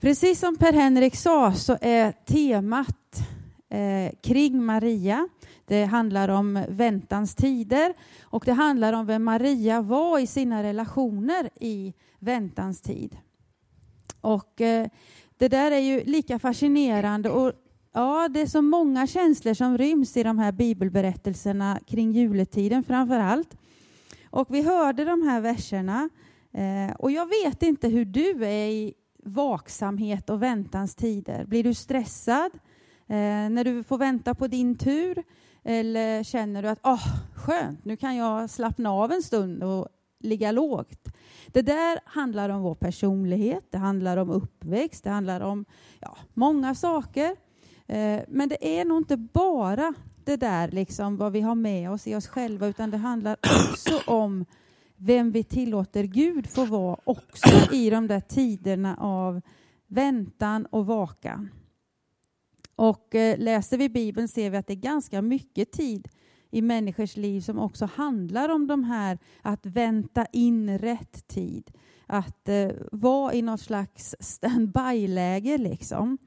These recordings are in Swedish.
Precis som Per-Henrik sa så är temat eh, kring Maria. Det handlar om väntans tider och det handlar om vem Maria var i sina relationer i väntans tid. Och eh, det där är ju lika fascinerande och ja, det är så många känslor som ryms i de här bibelberättelserna kring juletiden framför allt. Och vi hörde de här verserna eh, och jag vet inte hur du är i vaksamhet och väntans tider. Blir du stressad eh, när du får vänta på din tur? Eller känner du att oh, skönt, nu kan jag slappna av en stund och ligga lågt? Det där handlar om vår personlighet, det handlar om uppväxt, det handlar om ja, många saker. Eh, men det är nog inte bara det där, liksom, vad vi har med oss i oss själva, utan det handlar också om vem vi tillåter Gud få vara också i de där tiderna av väntan och vakan. Och eh, läser vi Bibeln ser vi att det är ganska mycket tid i människors liv som också handlar om de här att vänta in rätt tid. Att eh, vara i något slags standby-läge liksom.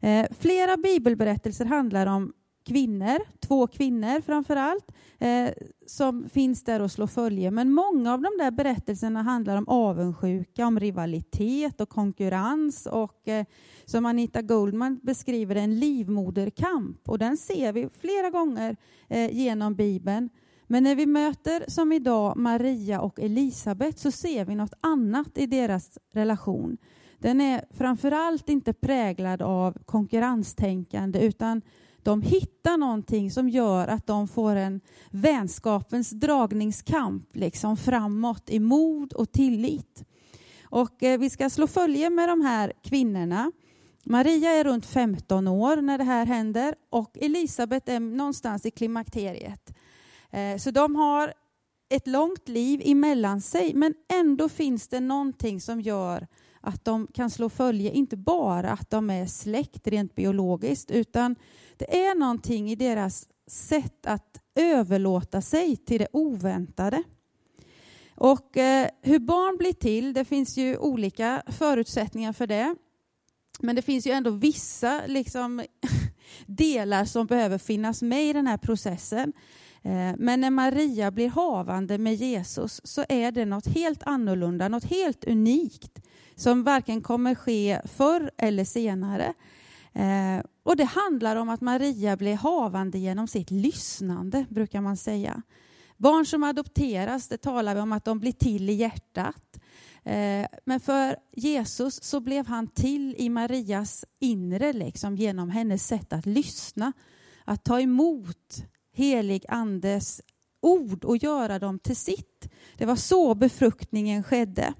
Eh, flera bibelberättelser handlar om kvinnor, två kvinnor framför allt, eh, som finns där och slår följe. Men många av de där berättelserna handlar om avundsjuka, om rivalitet och konkurrens och eh, som Anita Goldman beskriver en livmoderkamp och den ser vi flera gånger eh, genom Bibeln. Men när vi möter, som idag, Maria och Elisabet så ser vi något annat i deras relation. Den är framför allt inte präglad av konkurrenstänkande utan de hittar någonting som gör att de får en vänskapens dragningskamp liksom framåt i mod och tillit. Och eh, vi ska slå följe med de här kvinnorna. Maria är runt 15 år när det här händer och Elisabet är någonstans i klimakteriet. Eh, så de har ett långt liv emellan sig men ändå finns det någonting som gör att de kan slå följe, inte bara att de är släkt rent biologiskt utan det är någonting i deras sätt att överlåta sig till det oväntade. Och eh, hur barn blir till, det finns ju olika förutsättningar för det. Men det finns ju ändå vissa liksom, delar som behöver finnas med i den här processen. Eh, men när Maria blir havande med Jesus så är det något helt annorlunda, något helt unikt som varken kommer ske förr eller senare. Eh, och det handlar om att Maria blir havande genom sitt lyssnande, brukar man säga. Barn som adopteras, det talar vi om att de blir till i hjärtat. Eh, men för Jesus så blev han till i Marias inre, liksom, genom hennes sätt att lyssna. Att ta emot helig andes ord och göra dem till sitt. Det var så befruktningen skedde.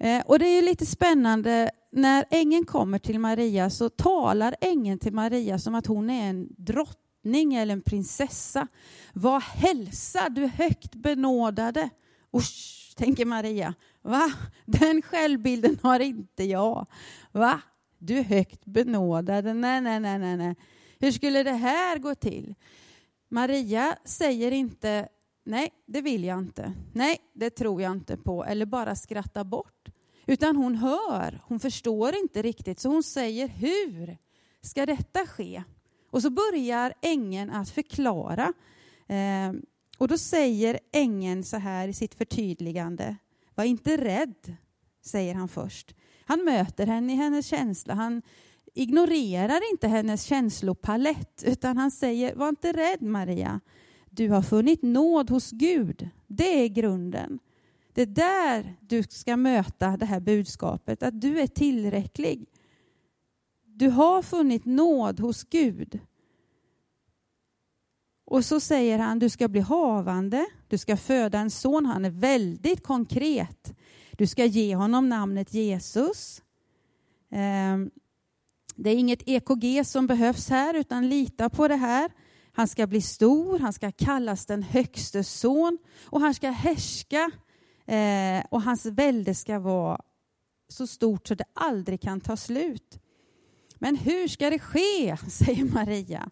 Eh, och det är ju lite spännande, när ängeln kommer till Maria så talar ängeln till Maria som att hon är en drottning eller en prinsessa. Var hälsa du högt benådade. Usch, tänker Maria. Va? Den självbilden har inte jag. Va? Du är högt benådade. Nej, nej, nej, nej, nej. Hur skulle det här gå till? Maria säger inte nej, det vill jag inte. Nej, det tror jag inte på. Eller bara skratta bort. Utan hon hör, hon förstår inte riktigt. Så hon säger, hur ska detta ske? Och så börjar ängeln att förklara. Eh, och då säger ängeln så här i sitt förtydligande. Var inte rädd, säger han först. Han möter henne i hennes känsla. Han ignorerar inte hennes känslopalett utan han säger, var inte rädd Maria. Du har funnit nåd hos Gud. Det är grunden. Det är där du ska möta det här budskapet, att du är tillräcklig. Du har funnit nåd hos Gud. Och så säger han, du ska bli havande, du ska föda en son. Han är väldigt konkret. Du ska ge honom namnet Jesus. Ehm, det är inget EKG som behövs här, utan lita på det här. Han ska bli stor, han ska kallas den högste son och han ska härska Eh, och hans välde ska vara så stort så det aldrig kan ta slut. Men hur ska det ske, säger Maria.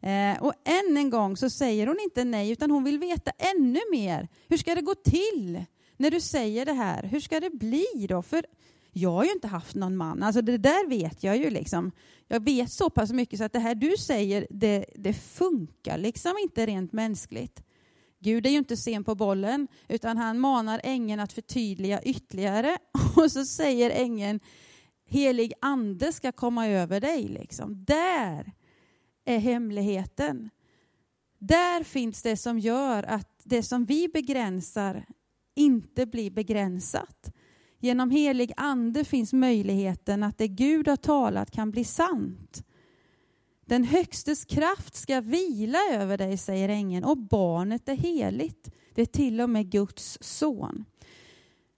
Eh, och än en gång så säger hon inte nej, utan hon vill veta ännu mer. Hur ska det gå till när du säger det här? Hur ska det bli då? För jag har ju inte haft någon man. Alltså det där vet jag ju liksom. Jag vet så pass mycket så att det här du säger, det, det funkar liksom inte rent mänskligt. Gud är ju inte sen på bollen, utan han manar ängeln att förtydliga ytterligare. Och så säger ängeln, helig ande ska komma över dig. Liksom. Där är hemligheten. Där finns det som gör att det som vi begränsar inte blir begränsat. Genom helig ande finns möjligheten att det Gud har talat kan bli sant. Den högstes kraft ska vila över dig, säger ängeln, och barnet är heligt. Det är till och med Guds son.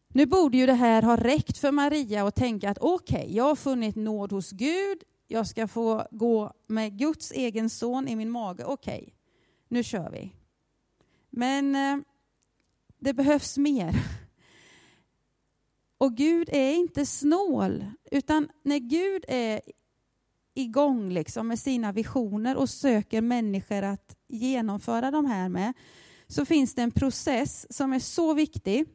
Nu borde ju det här ha räckt för Maria att tänka att okej, okay, jag har funnit nåd hos Gud, jag ska få gå med Guds egen son i min mage. Okej, okay, nu kör vi. Men eh, det behövs mer. Och Gud är inte snål, utan när Gud är igång liksom med sina visioner och söker människor att genomföra de här med, så finns det en process som är så viktig.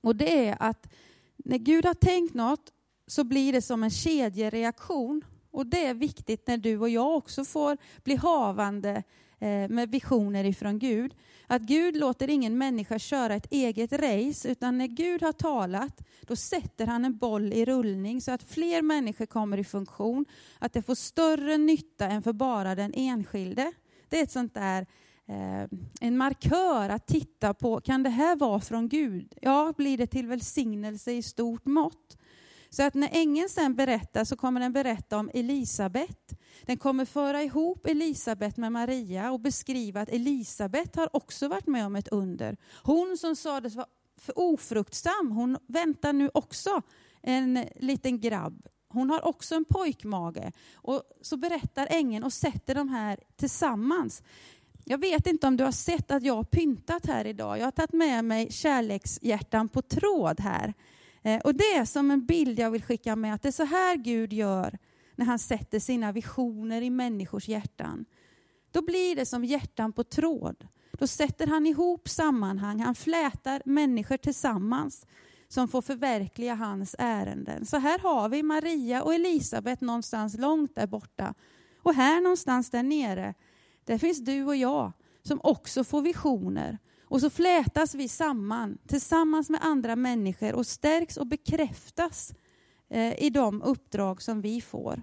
Och det är att när Gud har tänkt något så blir det som en kedjereaktion. Och det är viktigt när du och jag också får bli havande Eh, med visioner ifrån Gud. Att Gud låter ingen människa köra ett eget race, utan när Gud har talat, då sätter han en boll i rullning så att fler människor kommer i funktion, att det får större nytta än för bara den enskilde. Det är ett sånt där eh, en markör att titta på, kan det här vara från Gud? Ja, blir det till välsignelse i stort mått? Så att när ängeln sen berättar så kommer den berätta om Elisabet. Den kommer föra ihop Elisabet med Maria och beskriva att Elisabet har också varit med om ett under. Hon som sades vara för ofruktsam, hon väntar nu också en liten grabb. Hon har också en pojkmage. Och så berättar ängeln och sätter de här tillsammans. Jag vet inte om du har sett att jag har pyntat här idag. Jag har tagit med mig kärlekshjärtan på tråd här. Eh, och det är som en bild jag vill skicka med, att det är så här Gud gör när han sätter sina visioner i människors hjärtan. Då blir det som hjärtan på tråd. Då sätter han ihop sammanhang, han flätar människor tillsammans som får förverkliga hans ärenden. Så här har vi Maria och Elisabet någonstans långt där borta. Och här någonstans där nere, där finns du och jag som också får visioner och så flätas vi samman tillsammans med andra människor och stärks och bekräftas eh, i de uppdrag som vi får.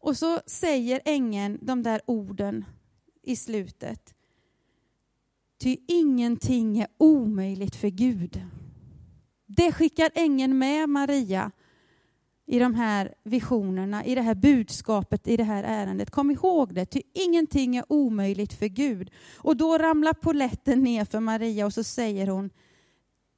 Och så säger ängeln de där orden i slutet. Ty ingenting är omöjligt för Gud. Det skickar ängeln med Maria i de här visionerna, i det här budskapet, i det här ärendet. Kom ihåg det, ty ingenting är omöjligt för Gud. Och då ramlar poletten ner för Maria och så säger hon,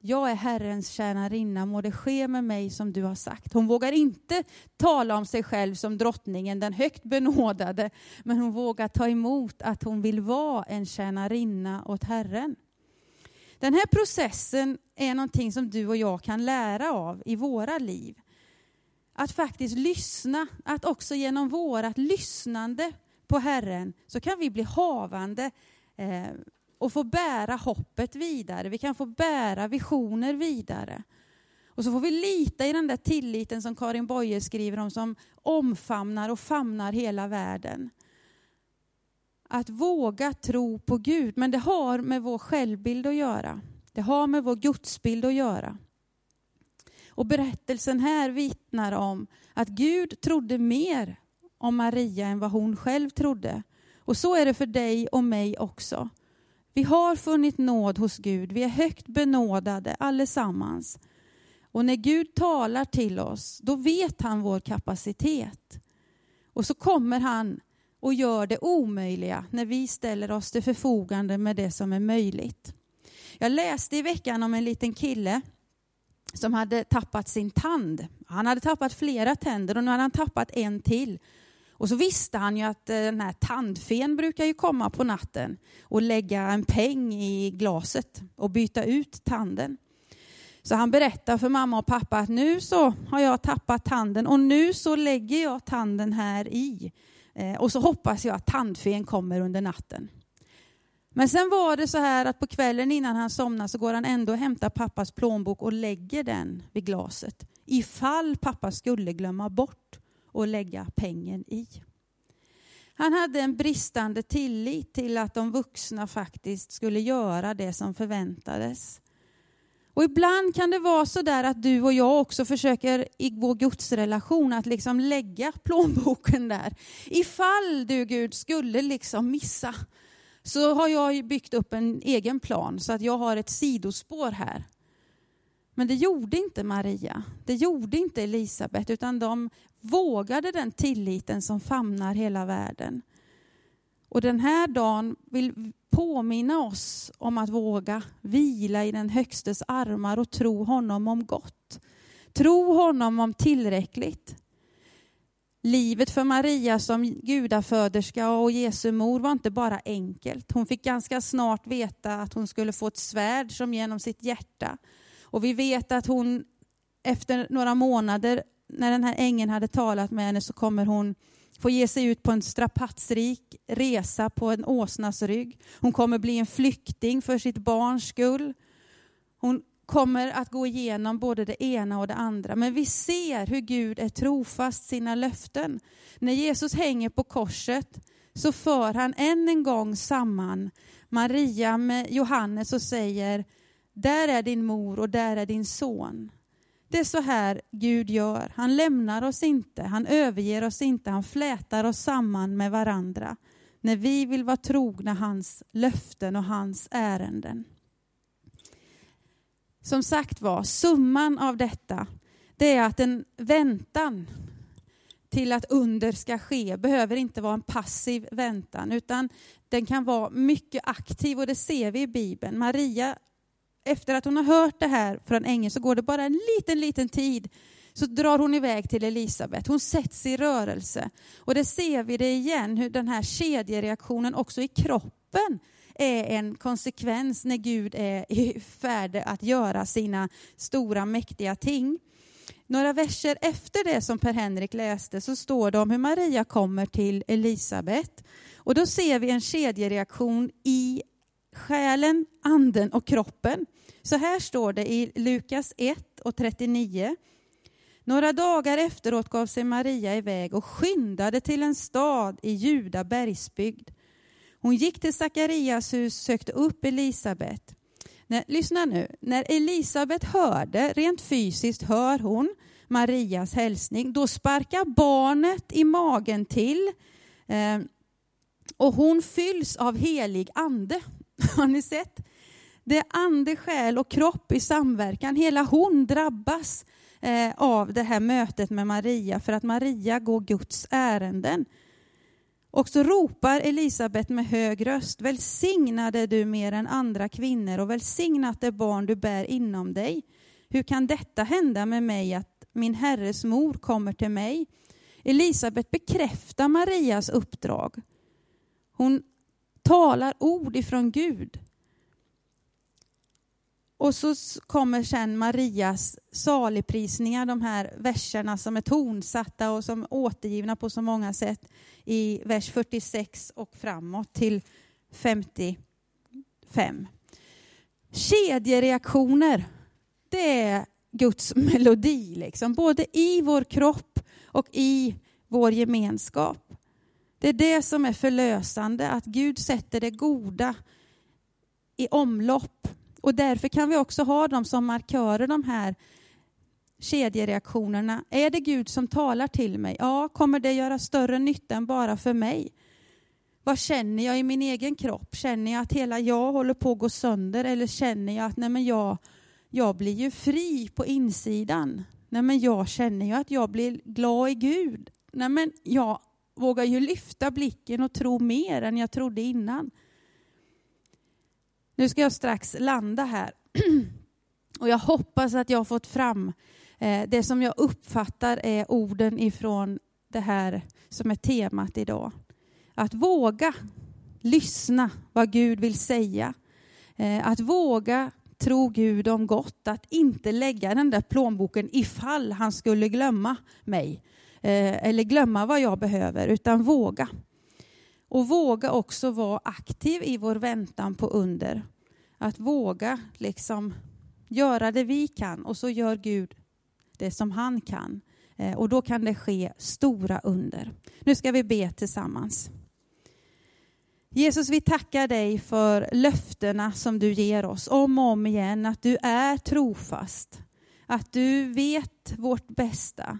jag är Herrens tjänarinna, må det ske med mig som du har sagt. Hon vågar inte tala om sig själv som drottningen, den högt benådade, men hon vågar ta emot att hon vill vara en tjänarinna åt Herren. Den här processen är någonting som du och jag kan lära av i våra liv att faktiskt lyssna, att också genom vårat lyssnande på Herren så kan vi bli havande eh, och få bära hoppet vidare. Vi kan få bära visioner vidare. Och så får vi lita i den där tilliten som Karin Boye skriver om som omfamnar och famnar hela världen. Att våga tro på Gud, men det har med vår självbild att göra. Det har med vår gudsbild att göra. Och berättelsen här vittnar om att Gud trodde mer om Maria än vad hon själv trodde. Och så är det för dig och mig också. Vi har funnit nåd hos Gud, vi är högt benådade allesammans. Och när Gud talar till oss, då vet han vår kapacitet. Och så kommer han och gör det omöjliga när vi ställer oss till förfogande med det som är möjligt. Jag läste i veckan om en liten kille som hade tappat sin tand. Han hade tappat flera tänder och nu hade han tappat en till. Och så visste han ju att eh, den här tandfen brukar ju komma på natten och lägga en peng i glaset och byta ut tanden. Så han berättar för mamma och pappa att nu så har jag tappat tanden och nu så lägger jag tanden här i. Eh, och så hoppas jag att tandfen kommer under natten. Men sen var det så här att på kvällen innan han somnar så går han ändå och hämtar pappas plånbok och lägger den vid glaset. Ifall pappa skulle glömma bort att lägga pengen i. Han hade en bristande tillit till att de vuxna faktiskt skulle göra det som förväntades. Och ibland kan det vara så där att du och jag också försöker i vår gudsrelation att liksom lägga plånboken där. Ifall du Gud skulle liksom missa så har jag byggt upp en egen plan så att jag har ett sidospår här. Men det gjorde inte Maria, det gjorde inte Elisabet, utan de vågade den tilliten som famnar hela världen. Och den här dagen vill påminna oss om att våga vila i den Högstes armar och tro honom om gott. Tro honom om tillräckligt. Livet för Maria som gudaföderska och Jesu mor var inte bara enkelt. Hon fick ganska snart veta att hon skulle få ett svärd som genom sitt hjärta. Och vi vet att hon efter några månader, när den här ängeln hade talat med henne, så kommer hon få ge sig ut på en strapatsrik resa på en åsnas rygg. Hon kommer bli en flykting för sitt barns skull. Hon kommer att gå igenom både det ena och det andra. Men vi ser hur Gud är trofast sina löften. När Jesus hänger på korset så för han än en gång samman Maria med Johannes och säger, där är din mor och där är din son. Det är så här Gud gör. Han lämnar oss inte, han överger oss inte, han flätar oss samman med varandra när vi vill vara trogna hans löften och hans ärenden. Som sagt var, summan av detta det är att en väntan till att under ska ske behöver inte vara en passiv väntan utan den kan vara mycket aktiv och det ser vi i Bibeln. Maria efter att hon har hört det här från ängeln så går det bara en liten, liten tid så drar hon iväg till Elisabet. Hon sätts i rörelse. Och det ser vi det igen, hur den här kedjereaktionen också i kroppen är en konsekvens när Gud är i färd att göra sina stora mäktiga ting. Några verser efter det som Per-Henrik läste så står det om hur Maria kommer till Elisabet. Och då ser vi en kedjereaktion i själen, anden och kroppen. Så här står det i Lukas 1 och 39. Några dagar efteråt gav sig Maria iväg och skyndade till en stad i Juda bergsbygd. Hon gick till Sakarias hus och sökte upp Elisabet. När, lyssna nu, när Elisabet hörde, rent fysiskt hör hon Marias hälsning, då sparkar barnet i magen till eh, och hon fylls av helig ande. Har ni sett? Det är ande, själ och kropp i samverkan. Hela hon drabbas eh, av det här mötet med Maria för att Maria går Guds ärenden. Och så ropar Elisabet med hög röst, välsignade du mer än andra kvinnor och välsignat det barn du bär inom dig. Hur kan detta hända med mig att min herres mor kommer till mig? Elisabet bekräftar Marias uppdrag. Hon talar ord ifrån Gud. Och så kommer sen Marias saligprisningar, de här verserna som är tonsatta och som är återgivna på så många sätt i vers 46 och framåt till 55. Kedjereaktioner, det är Guds melodi, liksom, både i vår kropp och i vår gemenskap. Det är det som är förlösande, att Gud sätter det goda i omlopp. Och därför kan vi också ha dem som markörer, de här kedjereaktionerna. Är det Gud som talar till mig? Ja, kommer det göra större nytta än bara för mig? Vad känner jag i min egen kropp? Känner jag att hela jag håller på att gå sönder eller känner jag att nej men jag, jag blir ju fri på insidan? Nej men jag känner ju att jag blir glad i Gud. Nej men jag vågar ju lyfta blicken och tro mer än jag trodde innan. Nu ska jag strax landa här. Och jag hoppas att jag har fått fram eh, det som jag uppfattar är orden ifrån det här som är temat idag. Att våga lyssna vad Gud vill säga. Eh, att våga tro Gud om gott, att inte lägga den där plånboken ifall han skulle glömma mig. Eh, eller glömma vad jag behöver, utan våga. Och våga också vara aktiv i vår väntan på under. Att våga liksom göra det vi kan och så gör Gud det som han kan. Eh, och då kan det ske stora under. Nu ska vi be tillsammans. Jesus, vi tackar dig för löftena som du ger oss om och om igen, att du är trofast, att du vet vårt bästa,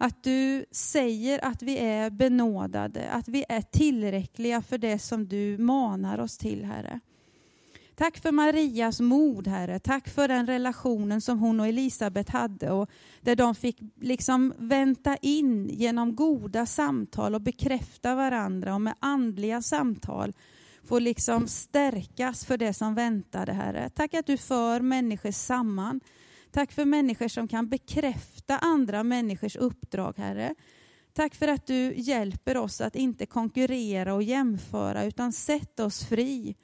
att du säger att vi är benådade, att vi är tillräckliga för det som du manar oss till, Herre. Tack för Marias mod, Herre. Tack för den relationen som hon och Elisabet hade och där de fick liksom vänta in genom goda samtal och bekräfta varandra och med andliga samtal få liksom stärkas för det som väntade, Herre. Tack att du för människor samman. Tack för människor som kan bekräfta andra människors uppdrag, Herre. Tack för att du hjälper oss att inte konkurrera och jämföra utan sätta oss fri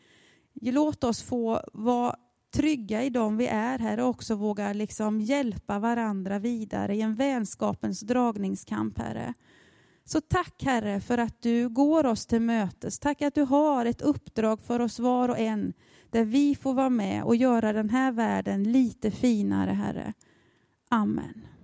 Låt oss få vara trygga i dem vi är Herre, och också våga liksom hjälpa varandra vidare i en vänskapens dragningskamp, Herre. Så tack Herre för att du går oss till mötes. Tack att du har ett uppdrag för oss var och en där vi får vara med och göra den här världen lite finare, Herre. Amen.